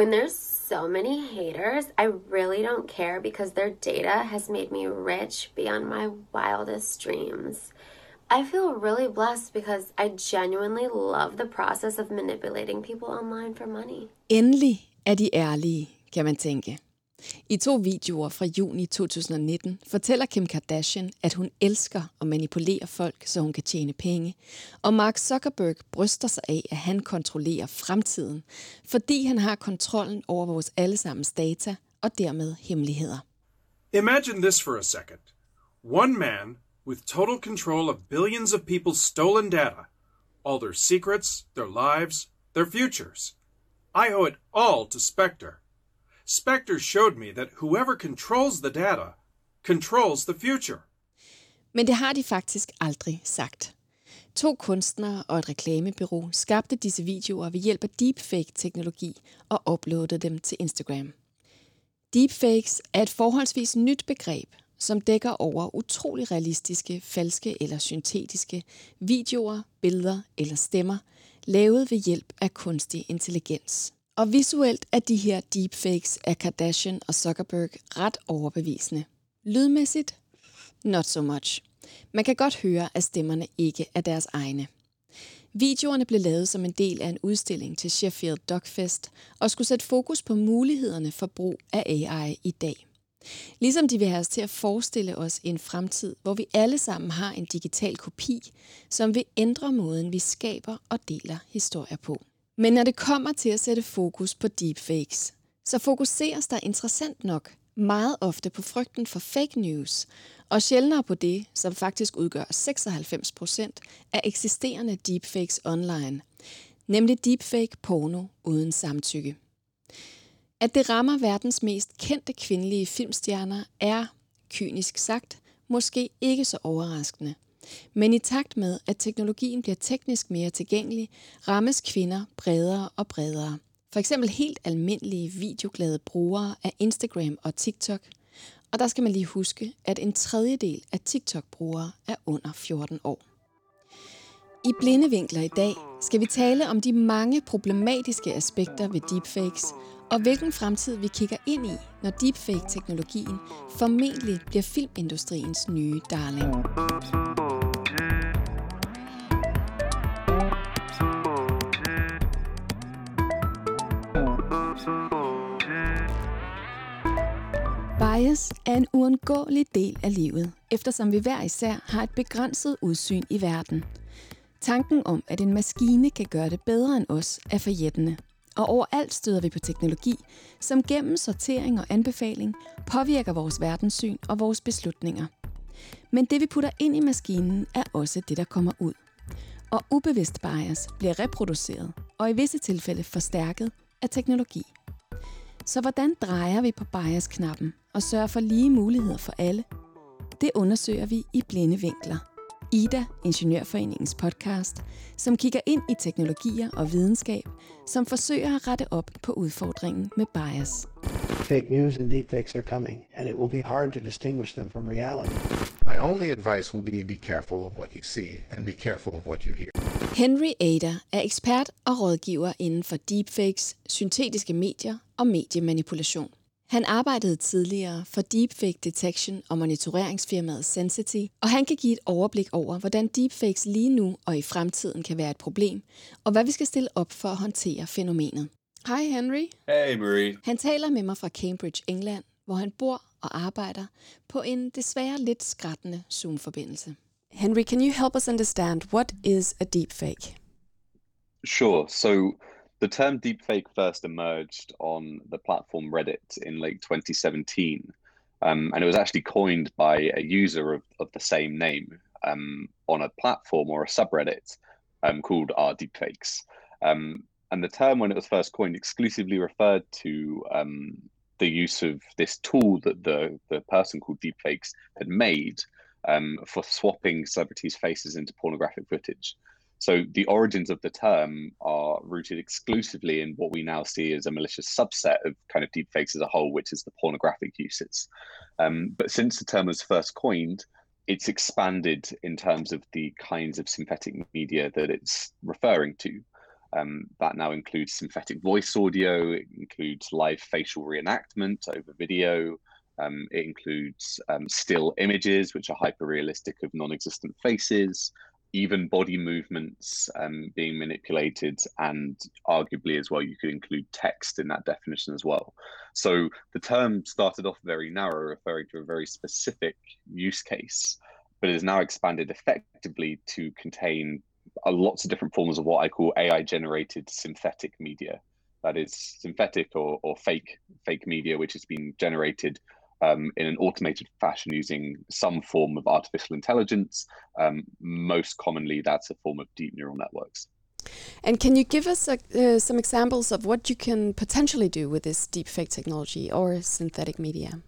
When there's so many haters, I really don't care because their data has made me rich beyond my wildest dreams. I feel really blessed because I genuinely love the process of manipulating people online for money. Endelig er de ærlige, kan man tænke. I to videoer fra juni 2019 fortæller Kim Kardashian, at hun elsker at manipulere folk, så hun kan tjene penge. Og Mark Zuckerberg bryster sig af, at han kontrollerer fremtiden, fordi han har kontrollen over vores allesammens data og dermed hemmeligheder. Imagine this for a second. One man with total control of billions of people's stolen data, all their secrets, their lives, their futures. I owe it all to Spectre. Spectre showed me that whoever controls the data controls the future. Men det har de faktisk aldrig sagt. To kunstnere og et reklamebyrå skabte disse videoer ved hjælp af deepfake-teknologi og uploadede dem til Instagram. Deepfakes er et forholdsvis nyt begreb, som dækker over utrolig realistiske, falske eller syntetiske videoer, billeder eller stemmer, lavet ved hjælp af kunstig intelligens. Og visuelt er de her deepfakes af Kardashian og Zuckerberg ret overbevisende. Lydmæssigt? Not so much. Man kan godt høre, at stemmerne ikke er deres egne. Videoerne blev lavet som en del af en udstilling til Sheffield Dogfest og skulle sætte fokus på mulighederne for brug af AI i dag. Ligesom de vil have os til at forestille os en fremtid, hvor vi alle sammen har en digital kopi, som vil ændre måden, vi skaber og deler historier på. Men når det kommer til at sætte fokus på deepfakes, så fokuseres der interessant nok meget ofte på frygten for fake news, og sjældnere på det, som faktisk udgør 96 procent af eksisterende deepfakes online, nemlig deepfake porno uden samtykke. At det rammer verdens mest kendte kvindelige filmstjerner er, kynisk sagt, måske ikke så overraskende – men i takt med, at teknologien bliver teknisk mere tilgængelig, rammes kvinder bredere og bredere. For eksempel helt almindelige videoglade brugere af Instagram og TikTok. Og der skal man lige huske, at en tredjedel af TikTok-brugere er under 14 år. I blinde vinkler i dag skal vi tale om de mange problematiske aspekter ved deepfakes, og hvilken fremtid vi kigger ind i, når deepfake-teknologien formentlig bliver filmindustriens nye darling. Bias er en uundgåelig del af livet, eftersom vi hver især har et begrænset udsyn i verden. Tanken om, at en maskine kan gøre det bedre end os, er forjættende. Og overalt støder vi på teknologi, som gennem sortering og anbefaling påvirker vores verdenssyn og vores beslutninger. Men det vi putter ind i maskinen er også det, der kommer ud. Og ubevidst bias bliver reproduceret og i visse tilfælde forstærket af teknologi. Så hvordan drejer vi på bias-knappen og sørger for lige muligheder for alle? Det undersøger vi i Blinde Vinkler. Ida, Ingeniørforeningens podcast, som kigger ind i teknologier og videnskab, som forsøger at rette op på udfordringen med bias. Fake news and deepfakes are coming, and it will be hard to distinguish them from reality. My only advice will be be careful of what you see and be careful of what you hear. Henry Ada er ekspert og rådgiver inden for deepfakes, syntetiske medier og mediemanipulation. Han arbejdede tidligere for deepfake detection og monitoreringsfirmaet Sensity, og han kan give et overblik over, hvordan deepfakes lige nu og i fremtiden kan være et problem, og hvad vi skal stille op for at håndtere fænomenet. Hej Henry. Hey Marie. Han taler med mig fra Cambridge, England, hvor han bor og arbejder på en desværre lidt skrættende Zoom-forbindelse. Henry, can you help us understand what is a deepfake? Sure. So the term deepfake first emerged on the platform Reddit in late 2017. Um, and it was actually coined by a user of, of the same name um, on a platform or a subreddit um, called R Deepfakes. Um, and the term, when it was first coined, exclusively referred to um, the use of this tool that the, the person called Deepfakes had made um, for swapping celebrities' faces into pornographic footage. So the origins of the term are rooted exclusively in what we now see as a malicious subset of kind of deepfakes as a whole, which is the pornographic uses. Um, but since the term was first coined, it's expanded in terms of the kinds of synthetic media that it's referring to. Um, that now includes synthetic voice audio, it includes live facial reenactment over video, um, it includes um, still images, which are hyper realistic of non existent faces, even body movements um, being manipulated, and arguably as well, you could include text in that definition as well. So the term started off very narrow, referring to a very specific use case, but is now expanded effectively to contain lots of different forms of what I call AI generated synthetic media. That is synthetic or, or fake fake media, which has been generated um, in an automated fashion using some form of artificial intelligence. Um, most commonly, that's a form of deep neural networks. And can you give us uh, some examples of what you can potentially do with this deepfake technology or synthetic media?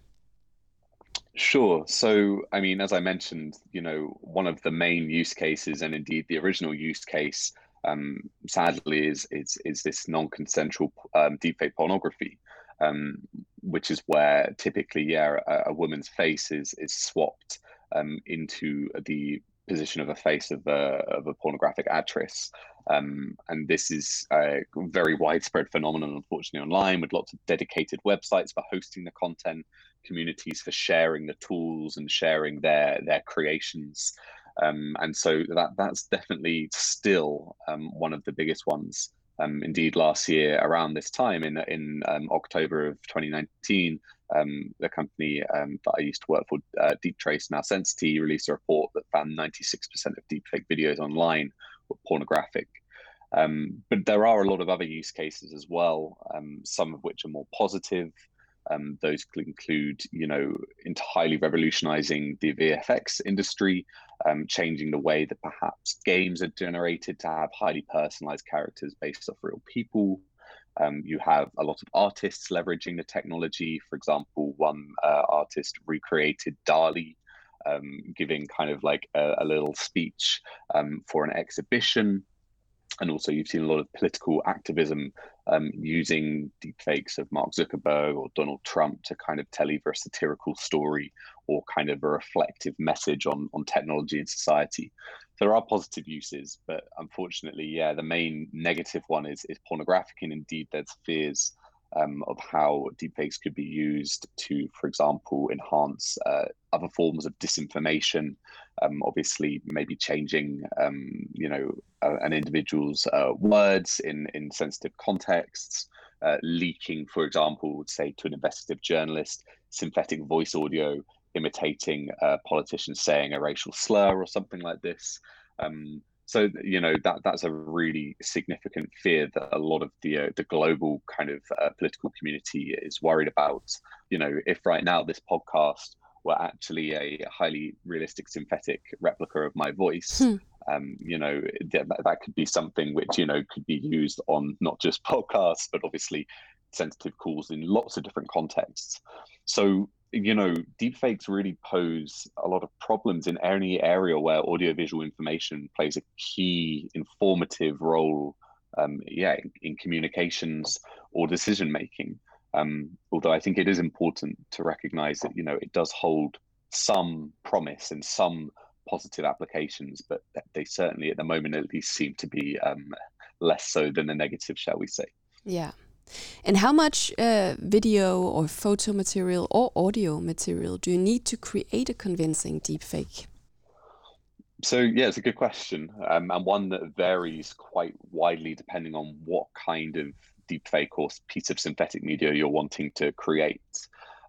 Sure. So, I mean, as I mentioned, you know, one of the main use cases, and indeed the original use case, um, sadly, is is is this non-consensual um, deepfake pornography um, which is where typically, yeah, a, a woman's face is is swapped um, into the position of a face of a of a pornographic actress. Um, and this is a very widespread phenomenon, unfortunately, online with lots of dedicated websites for hosting the content, communities for sharing the tools and sharing their their creations. Um, and so that that's definitely still um, one of the biggest ones um, indeed, last year around this time, in in um, October of 2019, um, the company um, that I used to work for, uh, Deeptrace, now Sensity, released a report that found 96% of deepfake videos online were pornographic. Um, but there are a lot of other use cases as well, um, some of which are more positive. Um, those include, you know, entirely revolutionizing the VFX industry, um, changing the way that perhaps games are generated to have highly personalized characters based off real people. Um, you have a lot of artists leveraging the technology. For example, one uh, artist recreated DALL-E, um, giving kind of like a, a little speech um, for an exhibition and also you've seen a lot of political activism um, using deepfakes of Mark Zuckerberg or Donald Trump to kind of tell either a satirical story or kind of a reflective message on on technology and society. There are positive uses, but unfortunately, yeah, the main negative one is is pornographic, and indeed, there's fears um, of how deepfakes could be used to, for example, enhance uh, other forms of disinformation. Um, obviously, maybe changing, um, you know, uh, an individual's uh, words in in sensitive contexts, uh, leaking, for example, say to an investigative journalist, synthetic voice audio imitating a politician saying a racial slur or something like this. Um, so you know that that's a really significant fear that a lot of the uh, the global kind of uh, political community is worried about. You know, if right now this podcast were actually a highly realistic synthetic replica of my voice, hmm. um, you know, that, that could be something which you know could be used on not just podcasts, but obviously sensitive calls in lots of different contexts. So you know, deepfakes really pose a lot of problems in any area where audiovisual information plays a key informative role, um, yeah, in, in, communications or decision making. Um, although I think it is important to recognize that, you know, it does hold some promise and some positive applications, but they certainly at the moment at least seem to be um, less so than the negative, shall we say. Yeah. And how much uh, video or photo material or audio material do you need to create a convincing deepfake? So yeah, it's a good question, um, and one that varies quite widely depending on what kind of deepfake or piece of synthetic media you're wanting to create.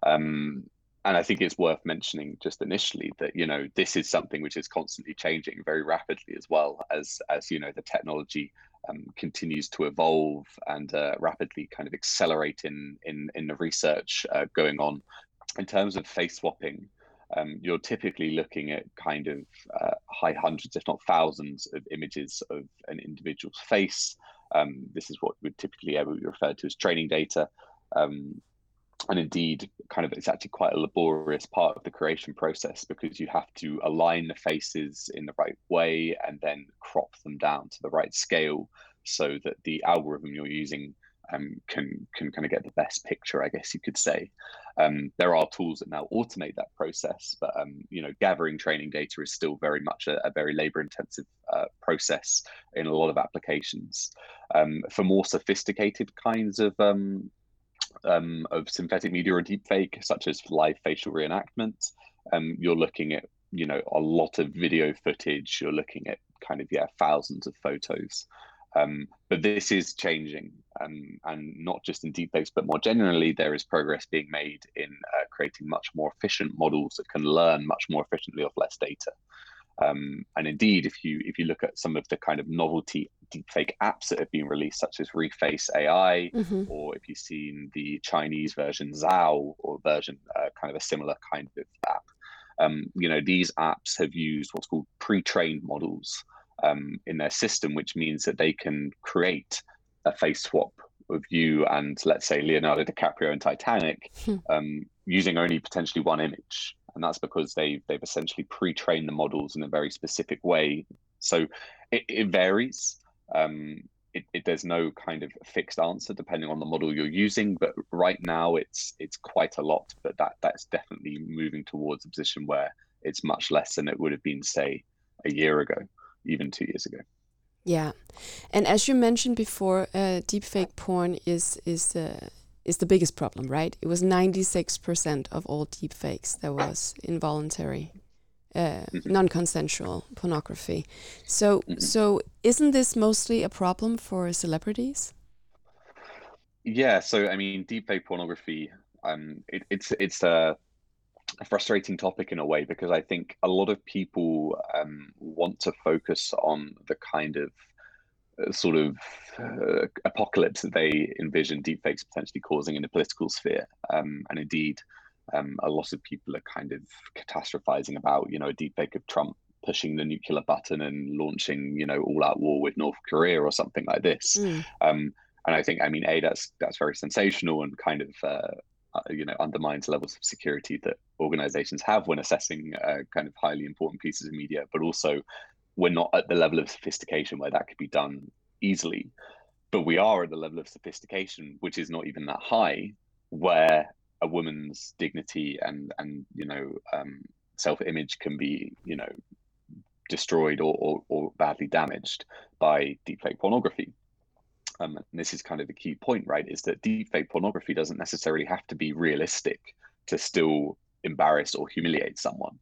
Um, and I think it's worth mentioning just initially that you know this is something which is constantly changing very rapidly as well as as you know the technology um, continues to evolve and uh, rapidly kind of accelerate in in in the research uh, going on. In terms of face swapping, um, you're typically looking at kind of uh, high hundreds, if not thousands, of images of an individual's face. Um, this is what would typically referred to as training data. Um, and indeed kind of it's actually quite a laborious part of the creation process because you have to align the faces in the right way and then crop them down to the right scale so that the algorithm you're using um, can can kind of get the best picture, I guess you could say. Um, there are tools that now automate that process, but um, you know, gathering training data is still very much a, a very labor-intensive uh, process in a lot of applications. Um, for more sophisticated kinds of um, um, of synthetic media or deepfake, such as live facial reenactment, you're looking at you know a lot of video footage. You're looking at kind of yeah thousands of photos. Um, but this is changing, um, and not just in deepfakes, but more generally, there is progress being made in uh, creating much more efficient models that can learn much more efficiently off less data. Um, and indeed, if you if you look at some of the kind of novelty deepfake apps that have been released, such as Reface AI, mm-hmm. or if you've seen the Chinese version Zao or version uh, kind of a similar kind of app, um, you know these apps have used what's called pre-trained models um, in their system, which means that they can create a face swap of you and let's say Leonardo DiCaprio in Titanic hmm. um, using only potentially one image. And that's because they they've essentially pre-trained the models in a very specific way. So it, it varies. Um, it, it, there's no kind of fixed answer depending on the model you're using, but right now it's it's quite a lot. But that that's definitely moving towards a position where it's much less than it would have been, say, a year ago even two years ago. Yeah, and as you mentioned before, uh, deepfake porn is is uh, is the biggest problem, right? It was ninety six percent of all deepfakes that was involuntary, uh, mm -hmm. non-consensual pornography. So, mm -hmm. so isn't this mostly a problem for celebrities? Yeah. So, I mean, deepfake pornography. Um, it, it's it's a a frustrating topic in a way because I think a lot of people um, want to focus on the kind of uh, sort of uh, apocalypse that they envision deepfakes potentially causing in the political sphere. Um, and indeed, um, a lot of people are kind of catastrophizing about, you know, a deepfake of Trump pushing the nuclear button and launching, you know, all-out war with North Korea or something like this. Mm. and I think, I mean, a that's that's very sensational and kind of uh, uh, you know undermines levels of security that organizations have when assessing uh, kind of highly important pieces of media but also we're not at the level of sophistication where that could be done easily. But we are at the level of sophistication which is not even that high where a woman's dignity and and you know um, self-image can be you know destroyed or, or, or badly damaged by deep deepfake pornography um, and this is kind of the key point, right? Is that deepfake pornography doesn't necessarily have to be realistic to still embarrass or humiliate someone.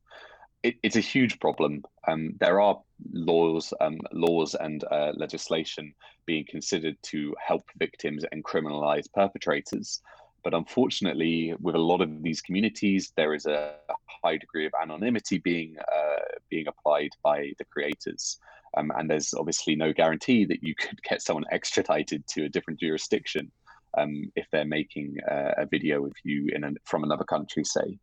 It, it's a huge problem. Um, there are laws, um, laws and uh, legislation being considered to help victims and criminalize perpetrators. But unfortunately, with a lot of these communities, there is a high degree of anonymity being uh, being applied by the creators. Um, and there's obviously no guarantee that you could get someone extradited to a different jurisdiction um, if they're making uh, a video of you in an, from another country, say.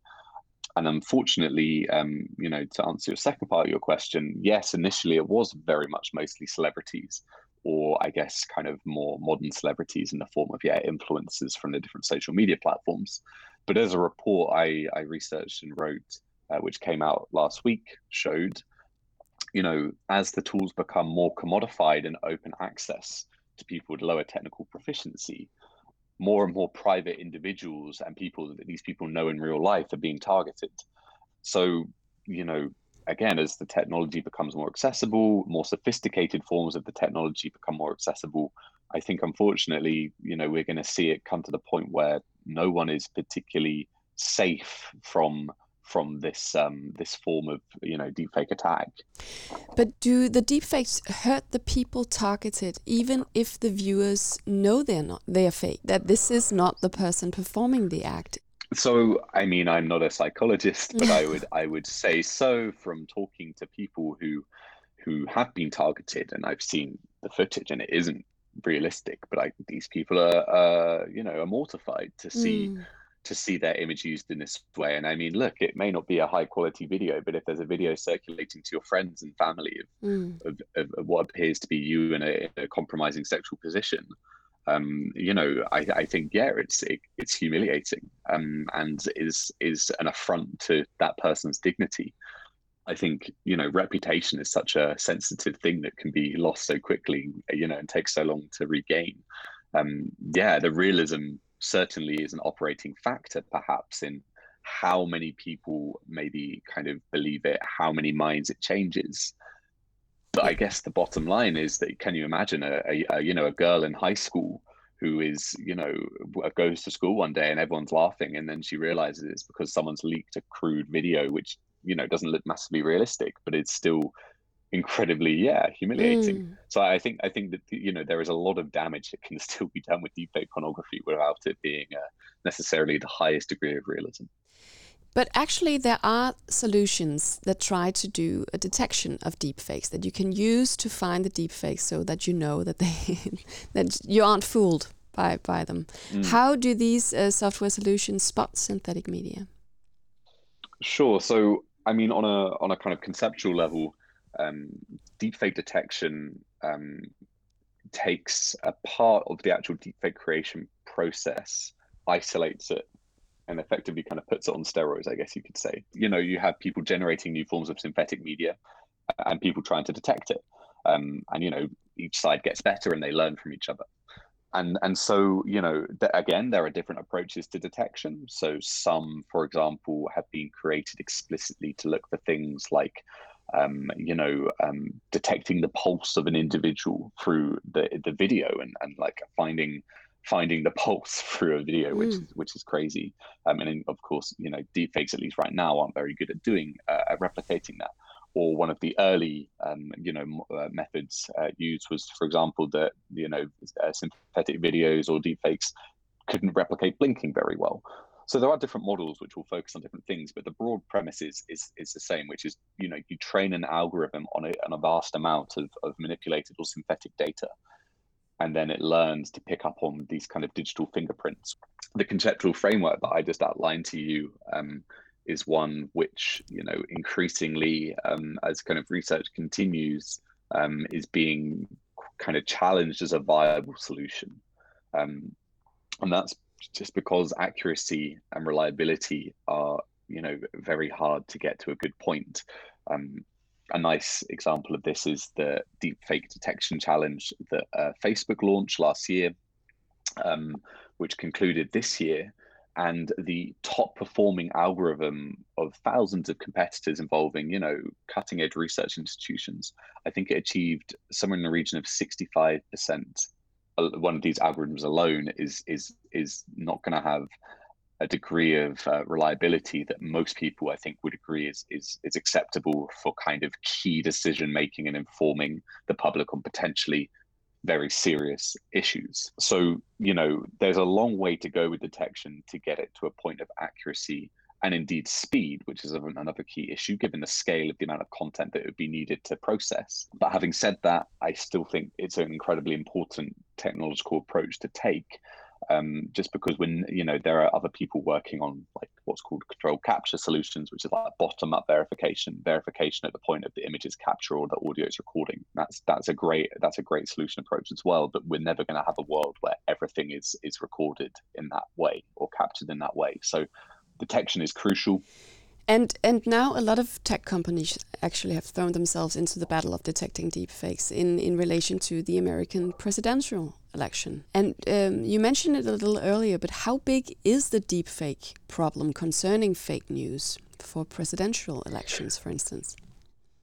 And unfortunately, um, you know, to answer your second part of your question, yes, initially it was very much mostly celebrities, or I guess kind of more modern celebrities in the form of yeah influencers from the different social media platforms. But as a report I, I researched and wrote, uh, which came out last week, showed you know, as the tools become more commodified and open access to people with lower technical proficiency, more and more private individuals and people that these people know in real life are being targeted. So, you know, again, as the technology becomes more accessible, more sophisticated forms of the technology become more accessible, I think unfortunately, you know, we're going to see it come to the point where no one is particularly safe from from this um, this form of you know deepfake attack. But do the deepfakes hurt the people targeted, even if the viewers know they're not they are fake, that this is not the person performing the act? So, I mean, I'm not a psychologist, but I would I would say so from talking to people who who have been targeted, and I've seen the footage, and it isn't realistic. But I, these people are, uh, you know, are mortified to see. Mm to see their image used in this way. And I mean, look, it may not be a high quality video, but if there's a video circulating to your friends and family of, mm. of, of, of, what appears to be you in a, in a compromising sexual position, um, you know, I, I think yeah, it's it, it's humiliating um, and is is an affront to that person's dignity. I think you know reputation is such a sensitive thing that can be lost so quickly, you know, and takes so long to regain. um, yeah, the realism certainly is an operating factor, perhaps in how many people maybe kind of believe it, how many minds it changes. But I guess the bottom line is that can you imagine a, a, a you know a girl in high school who is you know uh, goes to school one day and everyone's laughing and then she realizes it's because someone's leaked a crude video which you know doesn't look massively realistic but it's still incredibly yeah humiliating mm. so i think i think that you know there is a lot of damage that can still be done with deepfake pornography without it being uh, necessarily the highest degree of realism but actually, there are solutions that try to do a detection of deepfakes that you can use to find the deepfakes, so that you know that they that you aren't fooled by by them. Mm. How do these uh, software solutions spot synthetic media? Sure. So, I mean, on a on a kind of conceptual level, um, deepfake detection um, takes a part of the actual deepfake creation process, isolates it and effectively kind of puts it on steroids, I guess you could say. You know, you have people generating new forms of synthetic media and people trying to detect it. Um, and, you know, each side gets better and they learn from each other. And, and so, you know, th- again, there are different approaches to detection. So, some, for example, have been created explicitly to look for things like um, you know, um, detecting the pulse of an individual through the the video and, and like finding finding the pulse through a video, which mm. is which is crazy. Um, and of course, you know, deepfakes at least right now aren't very good at doing uh, at replicating that. Or one of the early, um, you know, uh, methods uh, used was, for example, that you know, uh, synthetic videos or deepfakes couldn't replicate blinking very well. So there are different models which will focus on different things, but the broad premise is is, is the same, which is you know you train an algorithm on a, on a vast amount of, of manipulated or synthetic data, and then it learns to pick up on these kind of digital fingerprints. The conceptual framework that I just outlined to you um, is one which, you know, increasingly um, as kind of research continues, um, is being kind of challenged as a viable solution. Um, and that's just because accuracy and reliability are, you know, very hard to get to a good point. Um, a nice example of this is the deepfake detection challenge that uh, Facebook launched last year, um, which concluded this year. And the top performing algorithm of thousands of competitors involving, you know, cutting edge research institutions, I think it achieved somewhere in the region of 65%. One of these algorithms alone is is is not going to have a degree of uh, reliability that most people I think would agree is, is is acceptable for kind of key decision making and informing the public on potentially very serious issues. So, you know, there's a long way to go with detection to get it to a point of accuracy and indeed speed, which is another key issue given the scale of the amount of content that would be needed to process. But having said that, I still think it's an incredibly important technological approach to take um, just because when you know there are other people working on like what's called control capture solutions, which is like bottom up verification, verification at the point of the images capture or the audio is recording. That's that's a great that's a great solution approach as well. But we're never going to have a world where everything is is recorded in that way or captured in that way. So detection is crucial. And and now a lot of tech companies actually have thrown themselves into the battle of detecting deepfakes in in relation to the American presidential election. And um, you mentioned it a little earlier, but how big is the deepfake problem concerning fake news for presidential elections, for instance?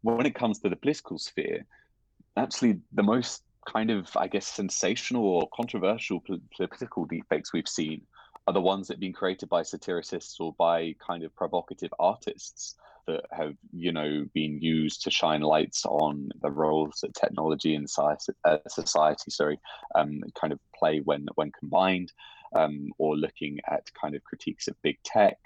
When it comes to the political sphere, actually, the most kind of, I guess, sensational or controversial political deepfakes we've seen are the ones that have been created by satiricists or by kind of provocative artists that have you know been used to shine lights on the roles that technology and uh, society sorry um, kind of play when when combined um, or looking at kind of critiques of big tech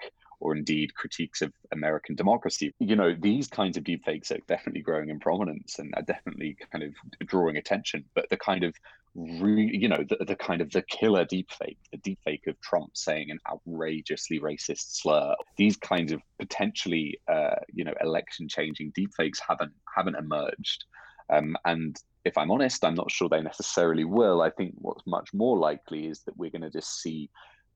or indeed critiques of American democracy. You know, these kinds of deepfakes are definitely growing in prominence and are definitely kind of drawing attention. But the kind of re, you know, the, the kind of the killer deepfake, the deepfake of Trump saying an outrageously racist slur, these kinds of potentially, uh, you know, election-changing deepfakes haven't haven't emerged. Um, and if I'm honest, I'm not sure they necessarily will. I think what's much more likely is that we're going to just see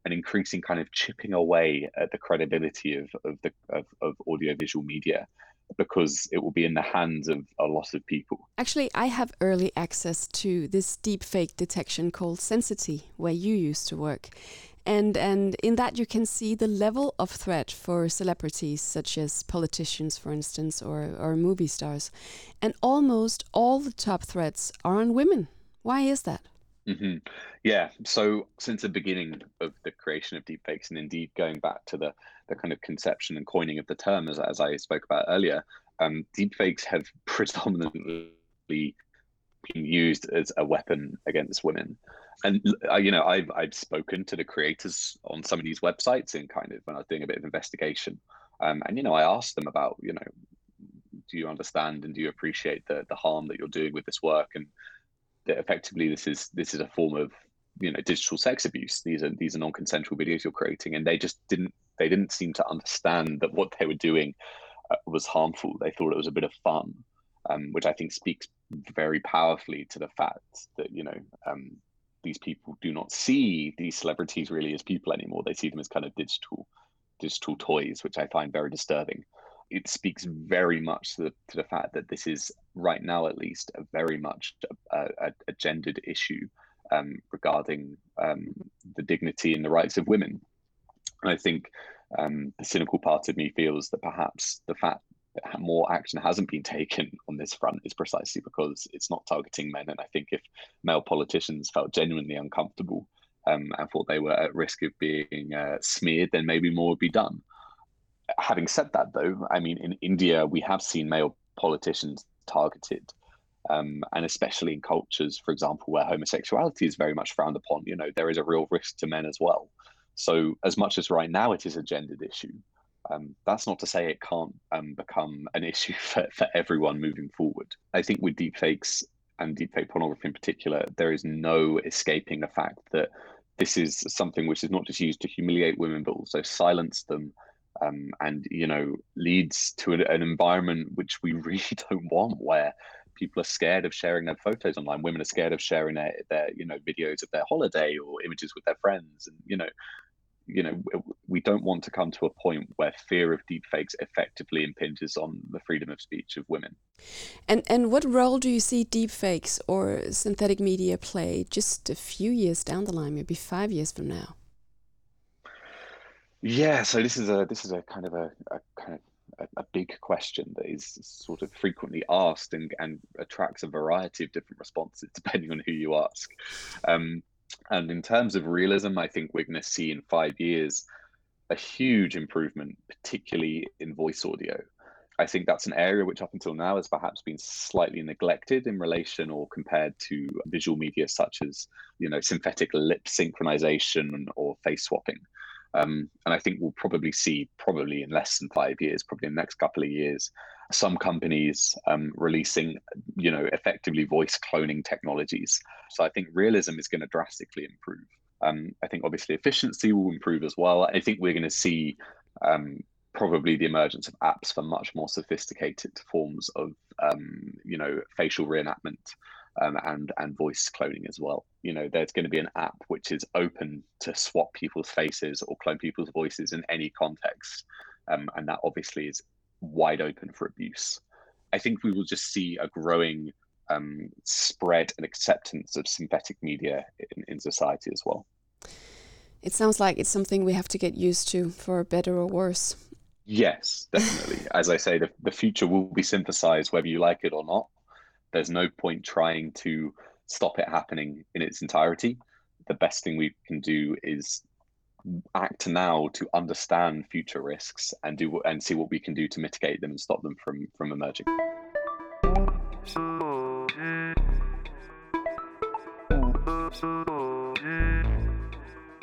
an increasing kind of chipping away at the credibility of of the of, of audiovisual media because it will be in the hands of a lot of people. Actually, I have early access to this deepfake detection called Sensity, where you used to work. And, and in that, you can see the level of threat for celebrities, such as politicians, for instance, or, or movie stars. And almost all the top threats are on women. Why is that? Mm-hmm. Yeah. So since the beginning of the creation of deepfakes, and indeed going back to the the kind of conception and coining of the term, as as I spoke about earlier, um, deepfakes have predominantly been used as a weapon against women. And uh, you know, I've I've spoken to the creators on some of these websites, and kind of when I was doing a bit of investigation, um, and you know, I asked them about you know, do you understand and do you appreciate the the harm that you're doing with this work and that effectively this is this is a form of you know digital sex abuse. These are these are non-consensual videos you're creating and they just didn't they didn't seem to understand that what they were doing uh, was harmful. They thought it was a bit of fun um, which i think speaks very powerfully to the fact that you know um, these people do not see these celebrities really as people anymore. They see them as kind of digital digital toys which i find very disturbing it speaks very much to the, to the fact that this is right now at least a very much a, a, a gendered issue um, regarding um, the dignity and the rights of women. And I think um, the cynical part of me feels that perhaps the fact that more action hasn't been taken on this front is precisely because it's not targeting men. And I think if male politicians felt genuinely uncomfortable um, and thought they were at risk of being uh, smeared, then maybe more would be done having said that, though, I mean, in India, we have seen male politicians targeted. Um, and especially in cultures, for example, where homosexuality is very much frowned upon, you know, there is a real risk to men as well. So, as much as right now it is a gendered issue, um, that's not to say it can't um, become an issue for, for everyone moving forward. I think with deepfakes and deepfake pornography in particular, there is no escaping the fact that this is something which is not just used to humiliate women, but also silence them um, and you know leads to an, an environment which we really don't want where people are scared of sharing their photos online. Women are scared of sharing their, their you know videos of their holiday or images with their friends. And you know you know we don't want to come to a point where fear of deepfakes effectively impinges on the freedom of speech of women. And and what role do you see deepfakes or synthetic media play just a few years down the line maybe 5 years from now yeah, so this is a this is a kind of a, a kind of a, a, big question that is sort of frequently asked and, and attracts a variety of different responses depending on who you ask. Um, and in terms of realism, I think we're going to see in five years a huge improvement, particularly in voice audio. I think that's an area which up until now has perhaps been slightly neglected in relation or compared to visual media such as, you know, synthetic lip synchronization or face swapping. Um, and I think we'll probably see, probably in less than five years, probably in the next couple of years, some companies um, releasing, you know, effectively voice cloning technologies. So I think realism is going to drastically improve. Um, I think obviously efficiency will improve as well. I think we're going to see um, probably the emergence of apps for much more sophisticated forms of, um, you know, facial reenactment um, and and voice cloning as well. You know, there's going to be an app which is open to swap people's faces or clone people's voices in any context, um, and that obviously is wide open for abuse. I think we will just see a growing um, spread and acceptance of synthetic media in, in society as well. It sounds like it's something we have to get used to for better or worse. Yes, definitely. As I say, the, the future will be synthesized whether you like it or not there's no point trying to stop it happening in its entirety. The best thing we can do is act now to understand future risks and do and see what we can do to mitigate them and stop them from from emerging.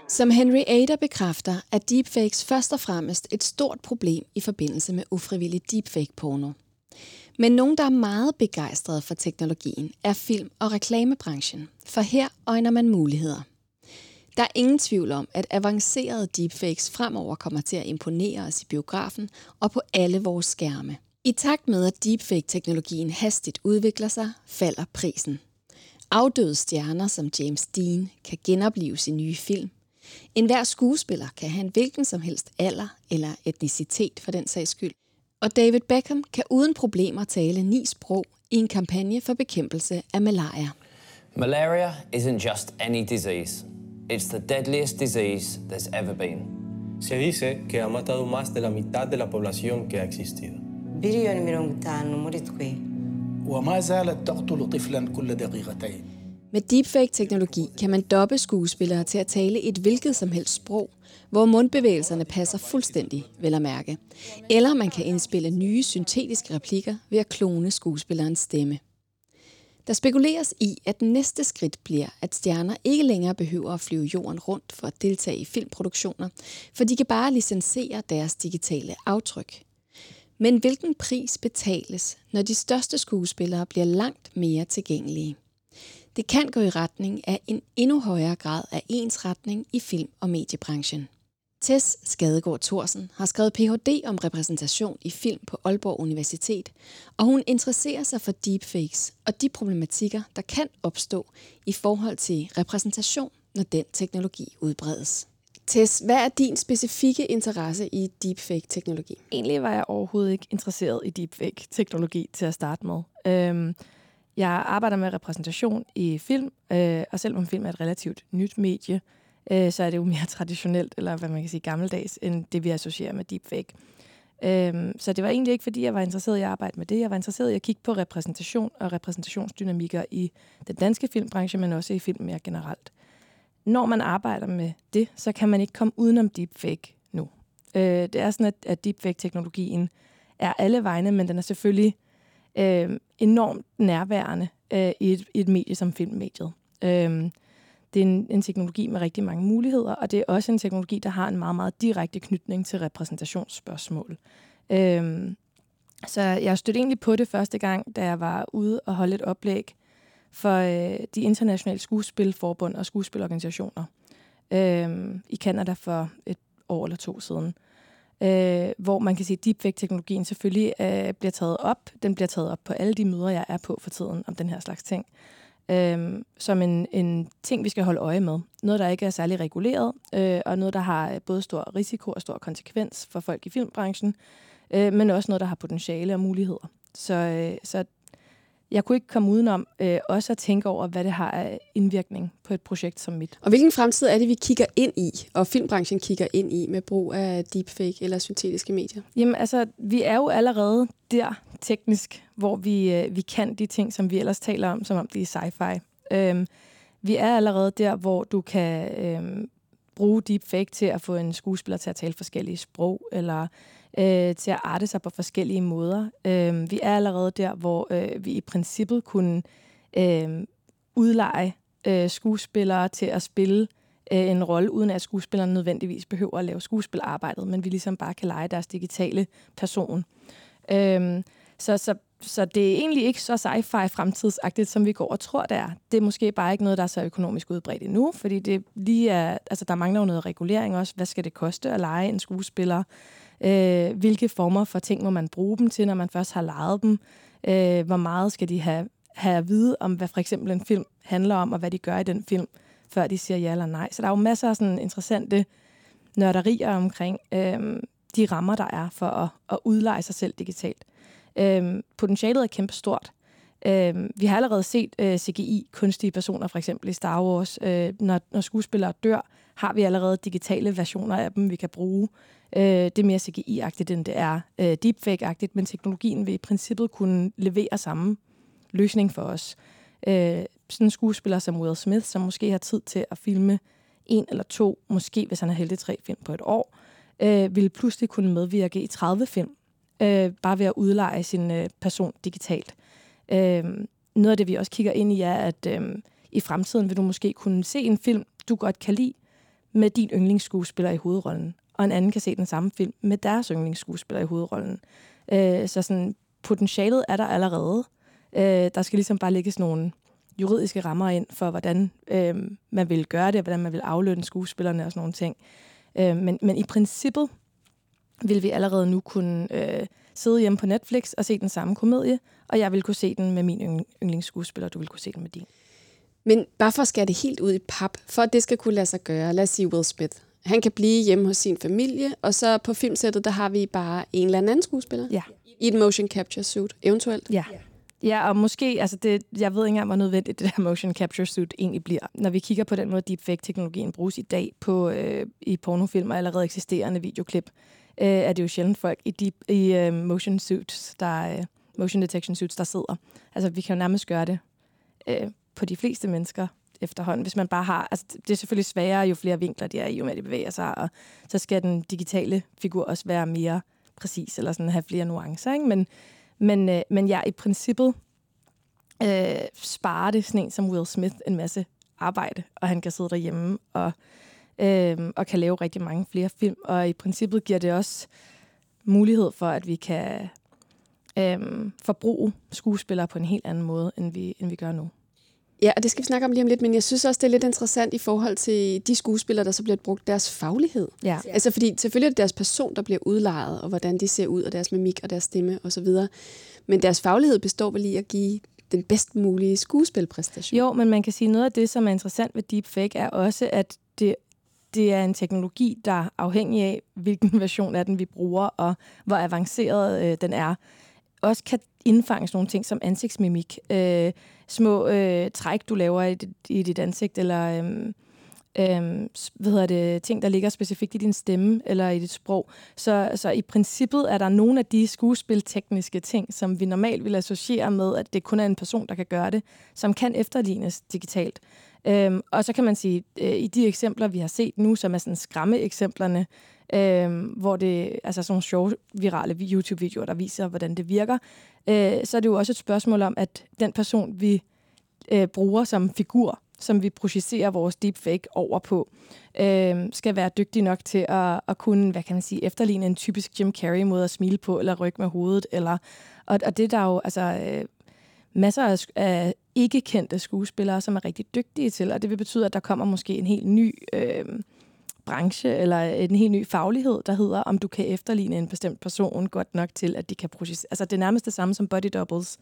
Som Henry Ader bekræfter, er deepfakes først og fremmest et stort problem i forbindelse med ufrivillig deepfake-porno. Men nogen, der er meget begejstrede for teknologien, er film- og reklamebranchen, for her øjner man muligheder. Der er ingen tvivl om, at avancerede deepfakes fremover kommer til at imponere os i biografen og på alle vores skærme. I takt med, at deepfake-teknologien hastigt udvikler sig, falder prisen. Afdøde stjerner som James Dean kan genopleves i nye film. En hver skuespiller kan have en hvilken som helst alder eller etnicitet for den sags skyld Og David Beckham kan uden problemer tale ni sprog i en kampagne for bekæmpelse af malaria. Malaria isn't just any disease. It's the deadliest disease there's ever been. Se dice que ha matado más de la mitad de la población que ha existido. بليون مليون تاع مريض وما زالت تقتل طفلا كل دقيقتين Med deepfake-teknologi kan man doppe skuespillere til at tale et hvilket som helst sprog, hvor mundbevægelserne passer fuldstændig, vel at mærke. Eller man kan indspille nye syntetiske replikker ved at klone skuespillerens stemme. Der spekuleres i, at næste skridt bliver, at stjerner ikke længere behøver at flyve jorden rundt for at deltage i filmproduktioner, for de kan bare licensere deres digitale aftryk. Men hvilken pris betales, når de største skuespillere bliver langt mere tilgængelige? Det kan gå i retning af en endnu højere grad af ensretning i film- og mediebranchen. Tess Skadegaard Thorsen har skrevet Ph.D. om repræsentation i film på Aalborg Universitet, og hun interesserer sig for deepfakes og de problematikker, der kan opstå i forhold til repræsentation, når den teknologi udbredes. Tess, hvad er din specifikke interesse i deepfake-teknologi? Egentlig var jeg overhovedet ikke interesseret i deepfake-teknologi til at starte med. Øhm, jeg arbejder med repræsentation i film, øh, og selvom film er et relativt nyt medie, øh, så er det jo mere traditionelt, eller hvad man kan sige gammeldags, end det vi associerer med deepfake. Øhm, så det var egentlig ikke, fordi jeg var interesseret i at arbejde med det. Jeg var interesseret i at kigge på repræsentation og repræsentationsdynamikker i den danske filmbranche, men også i film mere generelt. Når man arbejder med det, så kan man ikke komme udenom deepfake nu. Øh, det er sådan, at, at deepfake-teknologien er alle vegne, men den er selvfølgelig øh, enormt nærværende øh, i, et, i et medie som filmmediet. Øh, det er en, en teknologi med rigtig mange muligheder, og det er også en teknologi, der har en meget, meget direkte knytning til repræsentationsspørgsmål. Øhm, så jeg stødte egentlig på det første gang, da jeg var ude og holde et oplæg for øh, de internationale skuespilforbund og skuespilorganisationer øh, i Kanada for et år eller to siden øh, hvor man kan sige, at deepfake-teknologien selvfølgelig øh, bliver taget op. Den bliver taget op på alle de møder, jeg er på for tiden om den her slags ting. Øh, Øhm, som en, en ting, vi skal holde øje med. Noget, der ikke er særlig reguleret, øh, og noget, der har øh, både stor risiko og stor konsekvens for folk i filmbranchen, øh, men også noget, der har potentiale og muligheder. Så, øh, så jeg kunne ikke komme udenom øh, også at tænke over, hvad det har af indvirkning på et projekt som mit. Og hvilken fremtid er det, vi kigger ind i, og filmbranchen kigger ind i med brug af deepfake eller syntetiske medier? Jamen altså, vi er jo allerede der teknisk, hvor vi, øh, vi kan de ting, som vi ellers taler om, som om det er sci-fi. Øhm, vi er allerede der, hvor du kan øhm, bruge deepfake til at få en skuespiller til at tale forskellige sprog, eller øh, til at arte sig på forskellige måder. Øh, vi er allerede der, hvor øh, vi i princippet kunne øh, udleje øh, skuespillere til at spille øh, en rolle, uden at skuespillerne nødvendigvis behøver at lave skuespilarbejdet, men vi ligesom bare kan lege deres digitale person. Øh, så, så, så det er egentlig ikke så sci-fi fremtidsagtigt, som vi går og tror, det er. Det er måske bare ikke noget, der er så økonomisk udbredt endnu, fordi det lige er, altså, der mangler jo noget regulering også. Hvad skal det koste at lege en skuespiller? Øh, hvilke former for ting må man bruge dem til, når man først har lejet dem? Øh, hvor meget skal de have, have at vide om, hvad for eksempel en film handler om, og hvad de gør i den film, før de siger ja eller nej. Så der er jo masser af sådan interessante nørderier omkring øh, de rammer, der er for at, at udleje sig selv digitalt. Øh, potentialet er kæmpestort. Øh, vi har allerede set øh, CGI, kunstige personer for eksempel i Star Wars. Øh, når, når skuespillere dør, har vi allerede digitale versioner af dem, vi kan bruge. Øh, det er mere CGI-agtigt, end det er øh, deepfake-agtigt, men teknologien vil i princippet kunne levere samme løsning for os. Øh, sådan en skuespiller som Will Smith, som måske har tid til at filme en eller to, måske hvis han er heldig tre film på et år, øh, vil pludselig kunne medvirke i 30 film, øh, bare ved at udleje sin øh, person digitalt. Øh, noget af det, vi også kigger ind i, er, at øh, i fremtiden vil du måske kunne se en film, du godt kan lide, med din yndlingsskuespiller i hovedrollen, og en anden kan se den samme film med deres yndlingsskuespiller i hovedrollen. Øh, så sådan, potentialet er der allerede. Øh, der skal ligesom bare lægges nogle juridiske rammer ind for, hvordan øh, man vil gøre det, og hvordan man vil aflønne skuespillerne og sådan nogle ting. Øh, men, men i princippet vil vi allerede nu kunne øh, sidde hjemme på Netflix og se den samme komedie, og jeg vil kunne se den med min yndlingsskuespiller, og du vil kunne se den med din. Men bare for at skære det helt ud i pap, for at det skal kunne lade sig gøre, lad os sige Will Smith. Han kan blive hjemme hos sin familie, og så på filmsættet, der har vi bare en eller anden skuespiller. Ja. I et motion capture suit, eventuelt. Ja. Ja, og måske, altså det, jeg ved ikke engang, hvor nødvendigt det der motion capture suit egentlig bliver. Når vi kigger på den måde, deepfake-teknologien bruges i dag på, øh, i pornofilm og allerede eksisterende videoklip, øh, er det jo sjældent folk i, de, i øh, motion suits, der, øh, motion detection suits, der sidder. Altså, vi kan jo nærmest gøre det øh, på de fleste mennesker efterhånden, hvis man bare har... Altså, det er selvfølgelig sværere, jo flere vinkler de er i, jo mere de bevæger sig, og så skal den digitale figur også være mere præcis, eller sådan have flere nuancer, ikke? Men, men, øh, men ja, i princippet øh, sparer det sådan en som Will Smith en masse arbejde, og han kan sidde derhjemme og, øh, og kan lave rigtig mange flere film. Og i princippet giver det også mulighed for, at vi kan øh, forbruge skuespillere på en helt anden måde, end vi, end vi gør nu. Ja, og det skal vi snakke om lige om lidt, men jeg synes også, det er lidt interessant i forhold til de skuespillere, der så bliver brugt deres faglighed. Ja. Altså fordi selvfølgelig er det deres person, der bliver udlejet, og hvordan de ser ud, og deres mimik og deres stemme osv. Men deres faglighed består vel i at give den bedst mulige skuespilpræstation. Jo, men man kan sige, noget af det, som er interessant ved deepfake, er også, at det, det er en teknologi, der er afhængig af, hvilken version af den vi bruger, og hvor avanceret øh, den er, også kan indfange sådan nogle ting som ansigtsmimik. Øh, små øh, træk, du laver i dit, i dit ansigt, eller øh, øh, hvad hedder det, ting, der ligger specifikt i din stemme eller i dit sprog. Så, så i princippet er der nogle af de skuespiltekniske ting, som vi normalt vil associere med, at det kun er en person, der kan gøre det, som kan efterlignes digitalt. Øhm, og så kan man sige, øh, i de eksempler, vi har set nu, som er sådan skræmme eksemplerne, øh, hvor det altså sådan nogle sjove, virale YouTube-videoer, der viser, hvordan det virker, øh, så er det jo også et spørgsmål om, at den person, vi øh, bruger som figur, som vi projicerer vores deepfake over på, øh, skal være dygtig nok til at, at kunne, hvad kan man sige, efterligne en typisk Jim Carrey måde at smile på, eller rykke med hovedet, eller, og, og det der jo, altså, øh, masser af, af ikke kendte skuespillere, som er rigtig dygtige til, og det vil betyde, at der kommer måske en helt ny øh, branche, eller en helt ny faglighed, der hedder, om du kan efterligne en bestemt person godt nok til, at de kan projicere. Altså det er nærmest det samme som body doubles,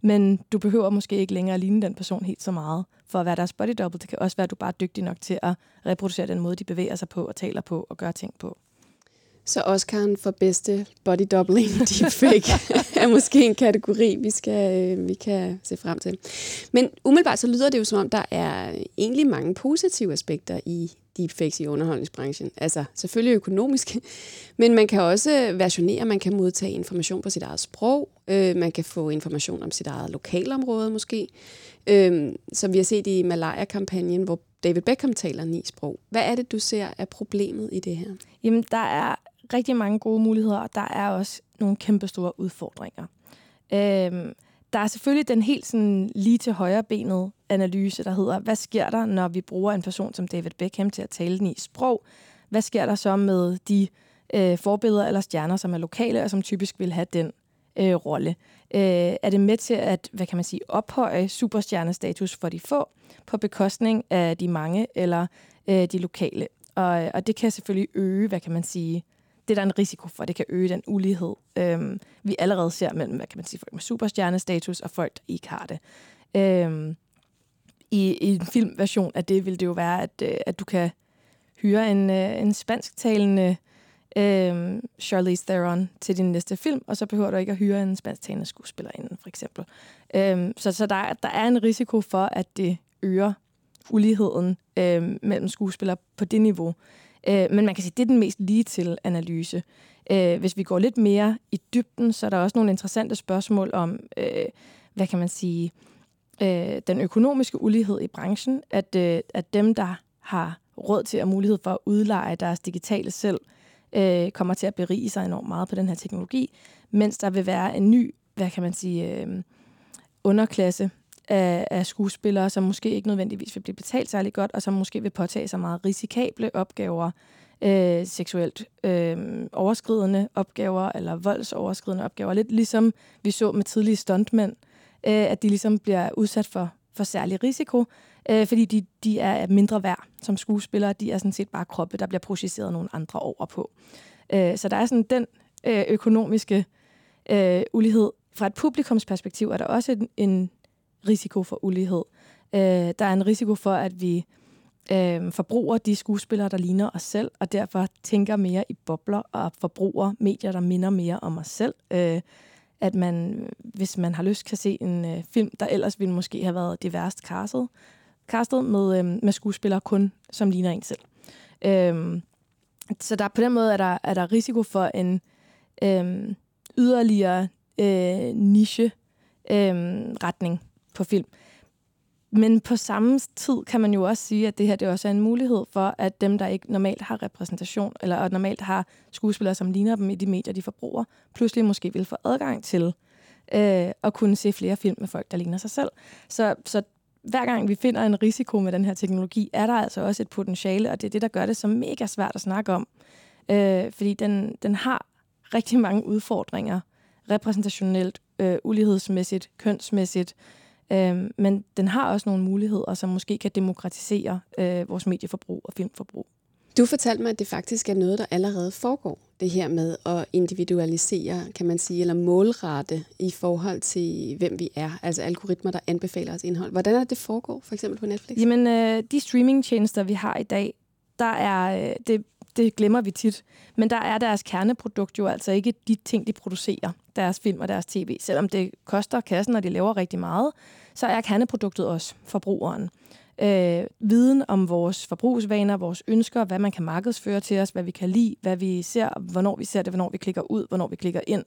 men du behøver måske ikke længere at ligne den person helt så meget for at være deres body double. Det kan også være, at du bare er dygtig nok til at reproducere den måde, de bevæger sig på og taler på og gør ting på. Så Oscar'en for bedste body doubling deepfake er måske en kategori, vi, skal, øh, vi kan se frem til. Men umiddelbart så lyder det jo som om, der er egentlig mange positive aspekter i deepfakes i underholdningsbranchen. Altså selvfølgelig økonomisk, men man kan også versionere, man kan modtage information på sit eget sprog, øh, man kan få information om sit eget lokalområde måske, øh, som vi har set i Malaya-kampagnen, hvor David Beckham taler ni sprog. Hvad er det, du ser er problemet i det her? Jamen, der er rigtig mange gode muligheder, og der er også nogle kæmpe store udfordringer. Øhm, der er selvfølgelig den helt sådan lige til højre benet analyse, der hedder, hvad sker der, når vi bruger en person som David Beckham til at tale den i sprog? Hvad sker der så med de øh, forbilleder eller stjerner, som er lokale, og som typisk vil have den øh, rolle? Øh, er det med til at, hvad kan man sige, ophøje superstjernestatus for de få, på bekostning af de mange eller øh, de lokale? Og, øh, og det kan selvfølgelig øge, hvad kan man sige, det er der en risiko for, det kan øge den ulighed, øhm, vi allerede ser mellem, hvad kan man sige, folk med superstjernestatus og folk, der ikke har det. Øhm, i, I en filmversion af det vil det jo være, at, øh, at du kan hyre en, øh, en spansktalende øh, Charlize Theron til din næste film, og så behøver du ikke at hyre en spansktalende skuespiller inden, for eksempel. Øhm, så så der, der er en risiko for, at det øger uligheden øh, mellem skuespillere på det niveau. Øh, men man kan sige, at det er den mest lige til analyse. Øh, hvis vi går lidt mere i dybden, så er der også nogle interessante spørgsmål om, øh, hvad kan man sige, øh, den økonomiske ulighed i branchen, at, øh, at dem, der har råd til og mulighed for at udleje deres digitale selv, øh, kommer til at berige sig enormt meget på den her teknologi, mens der vil være en ny, hvad kan man sige, øh, underklasse af, af skuespillere, som måske ikke nødvendigvis vil blive betalt særlig godt, og som måske vil påtage sig meget risikable opgaver, øh, seksuelt øh, overskridende opgaver, eller voldsoverskridende opgaver. Lidt ligesom vi så med tidlige stuntmænd, øh, at de ligesom bliver udsat for, for særlig risiko, øh, fordi de, de er mindre værd som skuespillere. De er sådan set bare kroppe, der bliver projiceret nogle andre over på. Øh, så der er sådan den øh, økonomiske øh, ulighed. Fra et publikumsperspektiv er der også en, en risiko for ulighed. Øh, der er en risiko for, at vi øh, forbruger de skuespillere, der ligner os selv, og derfor tænker mere i bobler og forbruger medier, der minder mere om os selv. Øh, at man, hvis man har lyst, kan se en øh, film, der ellers ville måske have været diverst castet, castet med, øh, med skuespillere kun, som ligner en selv. Øh, så der på den måde er der, er der risiko for en øh, yderligere øh, niche øh, retning på film. Men på samme tid kan man jo også sige, at det her det også er en mulighed for, at dem, der ikke normalt har repræsentation, eller normalt har skuespillere, som ligner dem i de medier, de forbruger, pludselig måske vil få adgang til øh, at kunne se flere film med folk, der ligner sig selv. Så, så hver gang vi finder en risiko med den her teknologi, er der altså også et potentiale, og det er det, der gør det så mega svært at snakke om. Øh, fordi den, den har rigtig mange udfordringer, repræsentationelt, øh, ulighedsmæssigt, kønsmæssigt, øh, men den har også nogle muligheder, som måske kan demokratisere øh, vores medieforbrug og filmforbrug. Du fortalte mig, at det faktisk er noget, der allerede foregår, det her med at individualisere, kan man sige, eller målrette i forhold til, hvem vi er, altså algoritmer, der anbefaler os indhold. Hvordan er det, det foregår, for eksempel på Netflix? Jamen, øh, de streamingtjenester, vi har i dag, der er, øh, det, det glemmer vi tit, men der er deres kerneprodukt jo altså ikke de ting, de producerer, deres film og deres tv. Selvom det koster kassen, og de laver rigtig meget, så er kerneproduktet også forbrugeren øh, viden om vores forbrugsvaner, vores ønsker, hvad man kan markedsføre til os, hvad vi kan lide, hvad vi ser, hvornår vi ser det, hvornår vi klikker ud, hvornår vi klikker ind,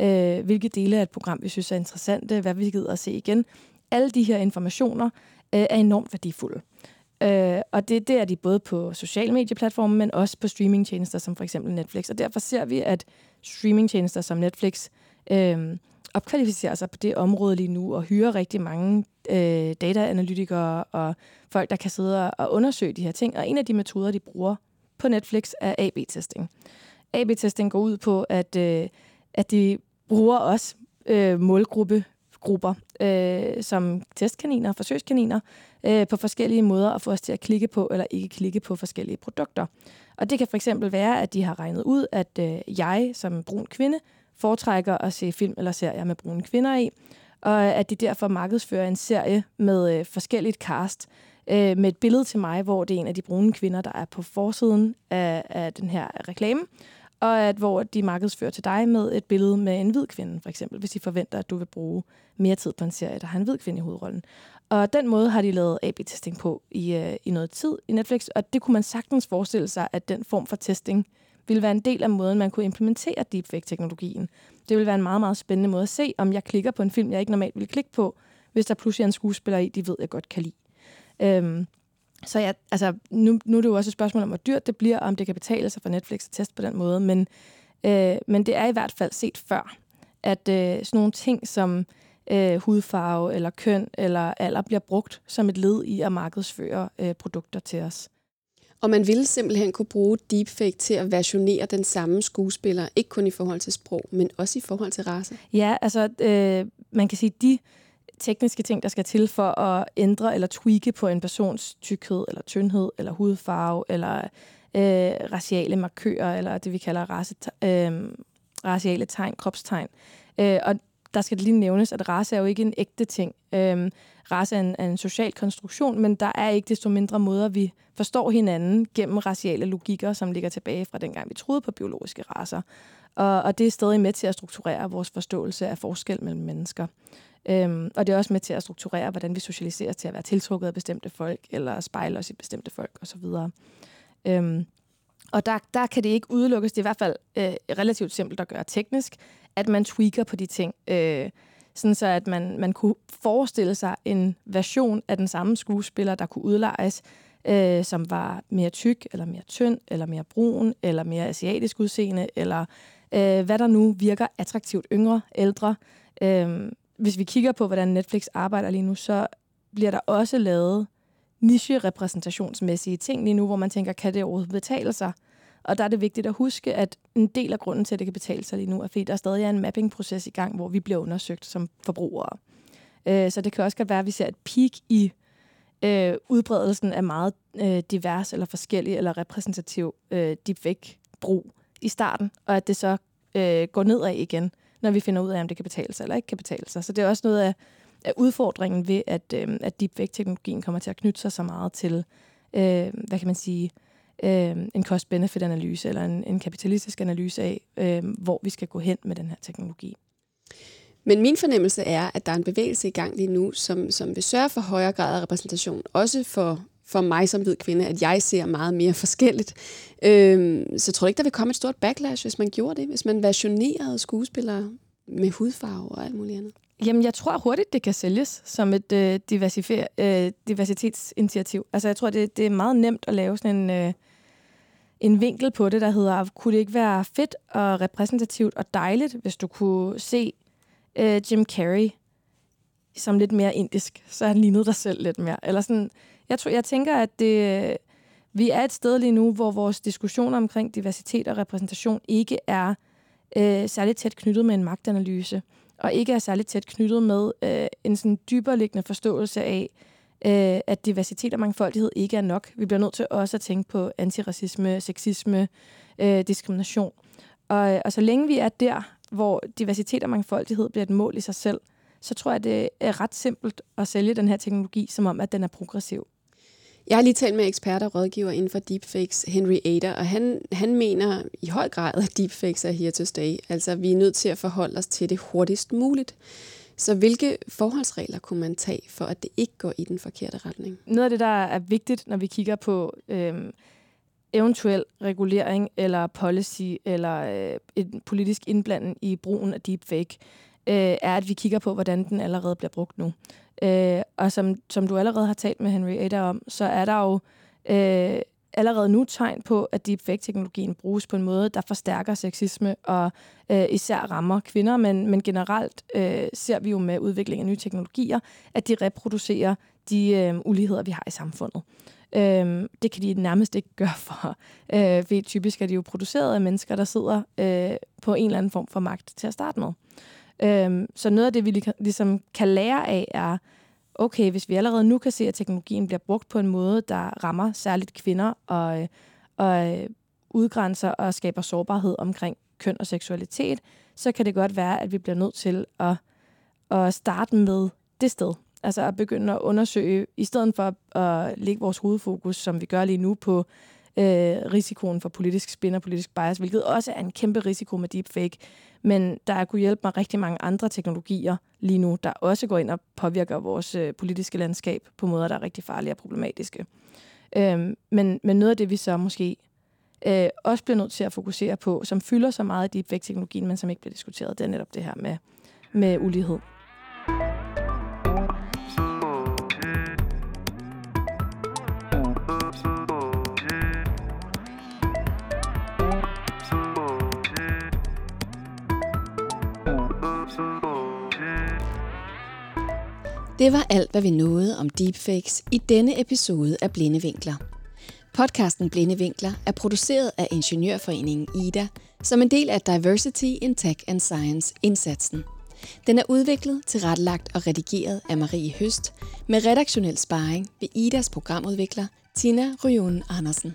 øh, hvilke dele af et program, vi synes er interessante, hvad vi gider at se igen. Alle de her informationer øh, er enormt værdifulde. Øh, og det, det er de både på sociale medieplatforme, men også på streamingtjenester som for eksempel Netflix. Og derfor ser vi, at streamingtjenester som Netflix øh, opkvalificerer sig på det område lige nu og hyrer rigtig mange øh, dataanalytikere og folk, der kan sidde og undersøge de her ting. Og en af de metoder, de bruger på Netflix, er AB-testing. AB-testing går ud på, at, øh, at de bruger også øh, målgruppe grupper øh, som testkaniner og forsøgskaniner øh, på forskellige måder at få os til at klikke på eller ikke klikke på forskellige produkter. Og det kan for eksempel være, at de har regnet ud, at øh, jeg som brun kvinde foretrækker at se film eller serier med brune kvinder i, og at de derfor markedsfører en serie med øh, forskelligt cast, øh, med et billede til mig, hvor det er en af de brune kvinder, der er på forsiden af, af den her reklame, og at hvor de markedsfører til dig med et billede med en hvid kvinde, for eksempel, hvis de forventer, at du vil bruge mere tid på en serie, der har en hvid kvinde i hovedrollen. Og den måde har de lavet AB-testing på i, øh, i noget tid i Netflix, og det kunne man sagtens forestille sig, at den form for testing ville være en del af måden, man kunne implementere deepfake-teknologien. Det ville være en meget, meget spændende måde at se, om jeg klikker på en film, jeg ikke normalt ville klikke på, hvis der pludselig er en skuespiller i, de ved, jeg godt kan lide. Øhm, så ja, altså, nu, nu er det jo også et spørgsmål om, hvor dyrt det bliver, og om det kan betale sig for Netflix at teste på den måde, men, øh, men det er i hvert fald set før, at øh, sådan nogle ting som øh, hudfarve eller køn eller alder bliver brugt som et led i at markedsføre øh, produkter til os. Og man ville simpelthen kunne bruge deepfake til at versionere den samme skuespiller, ikke kun i forhold til sprog, men også i forhold til race. Ja, altså øh, man kan sige, de tekniske ting, der skal til for at ændre eller tweake på en persons tykkhed, eller tyndhed, eller hudfarve, eller øh, raciale markører, eller det vi kalder race, øh, raciale tegn, kropstegn. Øh, og der skal det lige nævnes, at race er jo ikke en ægte ting. Øhm, race er en, er en social konstruktion, men der er ikke desto mindre måder, vi forstår hinanden gennem raciale logikker, som ligger tilbage fra dengang, vi troede på biologiske raser. Og, og det er stadig med til at strukturere vores forståelse af forskel mellem mennesker. Øhm, og det er også med til at strukturere, hvordan vi socialiseres til at være tiltrukket af bestemte folk, eller spejle os i bestemte folk osv. Øhm, og der, der kan det ikke udelukkes, det er i hvert fald øh, relativt simpelt at gøre teknisk, at man tweaker på de ting. Øh, sådan så at man, man kunne forestille sig en version af den samme skuespiller, der kunne udlejes, øh, som var mere tyk, eller mere tynd, eller mere brun, eller mere asiatisk udseende, eller øh, hvad der nu virker attraktivt yngre, ældre. Øh, hvis vi kigger på, hvordan Netflix arbejder lige nu, så bliver der også lavet niche-repræsentationsmæssige ting lige nu, hvor man tænker, kan det overhovedet betale sig? Og der er det vigtigt at huske, at en del af grunden til, at det kan betale sig lige nu, er fordi der stadig er en mapping-proces i gang, hvor vi bliver undersøgt som forbrugere. Øh, så det kan også godt være, at vi ser et peak i øh, udbredelsen af meget øh, divers eller forskellig eller repræsentativ øh, deepfake-brug i starten, og at det så øh, går nedad igen, når vi finder ud af, om det kan betale sig eller ikke kan betale sig. Så det er også noget af, af udfordringen ved, at, øh, at deepfake-teknologien kommer til at knytte sig så meget til øh, hvad kan man sige, øh, en cost-benefit-analyse eller en, en kapitalistisk analyse af, øh, hvor vi skal gå hen med den her teknologi. Men min fornemmelse er, at der er en bevægelse i gang lige nu, som, som vil sørge for højere grad af repræsentation, også for, for mig som hvid kvinde, at jeg ser meget mere forskelligt. Øhm, så tror du ikke, der vil komme et stort backlash, hvis man gjorde det? Hvis man versionerede skuespillere med hudfarve og alt muligt andet? Jamen, jeg tror hurtigt, det kan sælges som et øh, øh, diversitetsinitiativ. Altså, jeg tror, det, det er meget nemt at lave sådan en, øh, en vinkel på det, der hedder, kunne det ikke være fedt og repræsentativt og dejligt, hvis du kunne se øh, Jim Carrey som lidt mere indisk, så han lignede dig selv lidt mere. Eller sådan, jeg, tror, jeg tænker, at det, øh, vi er et sted lige nu, hvor vores diskussioner omkring diversitet og repræsentation ikke er øh, særligt tæt knyttet med en magtanalyse, og ikke er særligt tæt knyttet med øh, en sådan dybere liggende forståelse af, øh, at diversitet og mangfoldighed ikke er nok. Vi bliver nødt til også at tænke på antiracisme, sexisme, øh, diskrimination. Og, øh, og så længe vi er der, hvor diversitet og mangfoldighed bliver et mål i sig selv, så tror jeg, det er ret simpelt at sælge den her teknologi, som om, at den er progressiv. Jeg har lige talt med eksperter og rådgiver inden for deepfakes, Henry Ader, og han, han mener i høj grad, at deepfakes er here to stay. Altså, vi er nødt til at forholde os til det hurtigst muligt. Så hvilke forholdsregler kunne man tage, for at det ikke går i den forkerte retning? Noget af det, der er vigtigt, når vi kigger på øhm, eventuel regulering eller policy eller øh, en politisk indblanding i brugen af deepfake, øh, er, at vi kigger på, hvordan den allerede bliver brugt nu. Øh, og som, som du allerede har talt med Henry Ada om, så er der jo øh, allerede nu tegn på, at deepfake-teknologien bruges på en måde, der forstærker sexisme og øh, især rammer kvinder, men, men generelt øh, ser vi jo med udvikling af nye teknologier, at de reproducerer de øh, uligheder, vi har i samfundet. Øh, det kan de nærmest ikke gøre for, øh, fordi typisk er de jo produceret af mennesker, der sidder øh, på en eller anden form for magt til at starte med. Øhm, så noget af det, vi ligesom kan lære af, er, okay, hvis vi allerede nu kan se, at teknologien bliver brugt på en måde, der rammer særligt kvinder og, og øh, udgrænser og skaber sårbarhed omkring køn og seksualitet, så kan det godt være, at vi bliver nødt til at, at starte med det sted. Altså at begynde at undersøge, i stedet for at lægge vores hovedfokus, som vi gør lige nu, på øh, risikoen for politisk spin og politisk bias, hvilket også er en kæmpe risiko med deepfake. Men der kunne hjælpe mig rigtig mange andre teknologier lige nu, der også går ind og påvirker vores øh, politiske landskab på måder, der er rigtig farlige og problematiske. Øh, men, men noget af det, vi så måske øh, også bliver nødt til at fokusere på, som fylder så meget i deepfake-teknologien, men som ikke bliver diskuteret, det er netop det her med, med ulighed. Det var alt, hvad vi nåede om deepfakes i denne episode af Blinde Vinkler. Podcasten Blinde Vinkler er produceret af Ingeniørforeningen IDA som en del af Diversity in Tech and Science indsatsen. Den er udviklet, tilrettelagt og redigeret af Marie Høst med redaktionel sparring ved IDAs programudvikler Tina Ryun Andersen.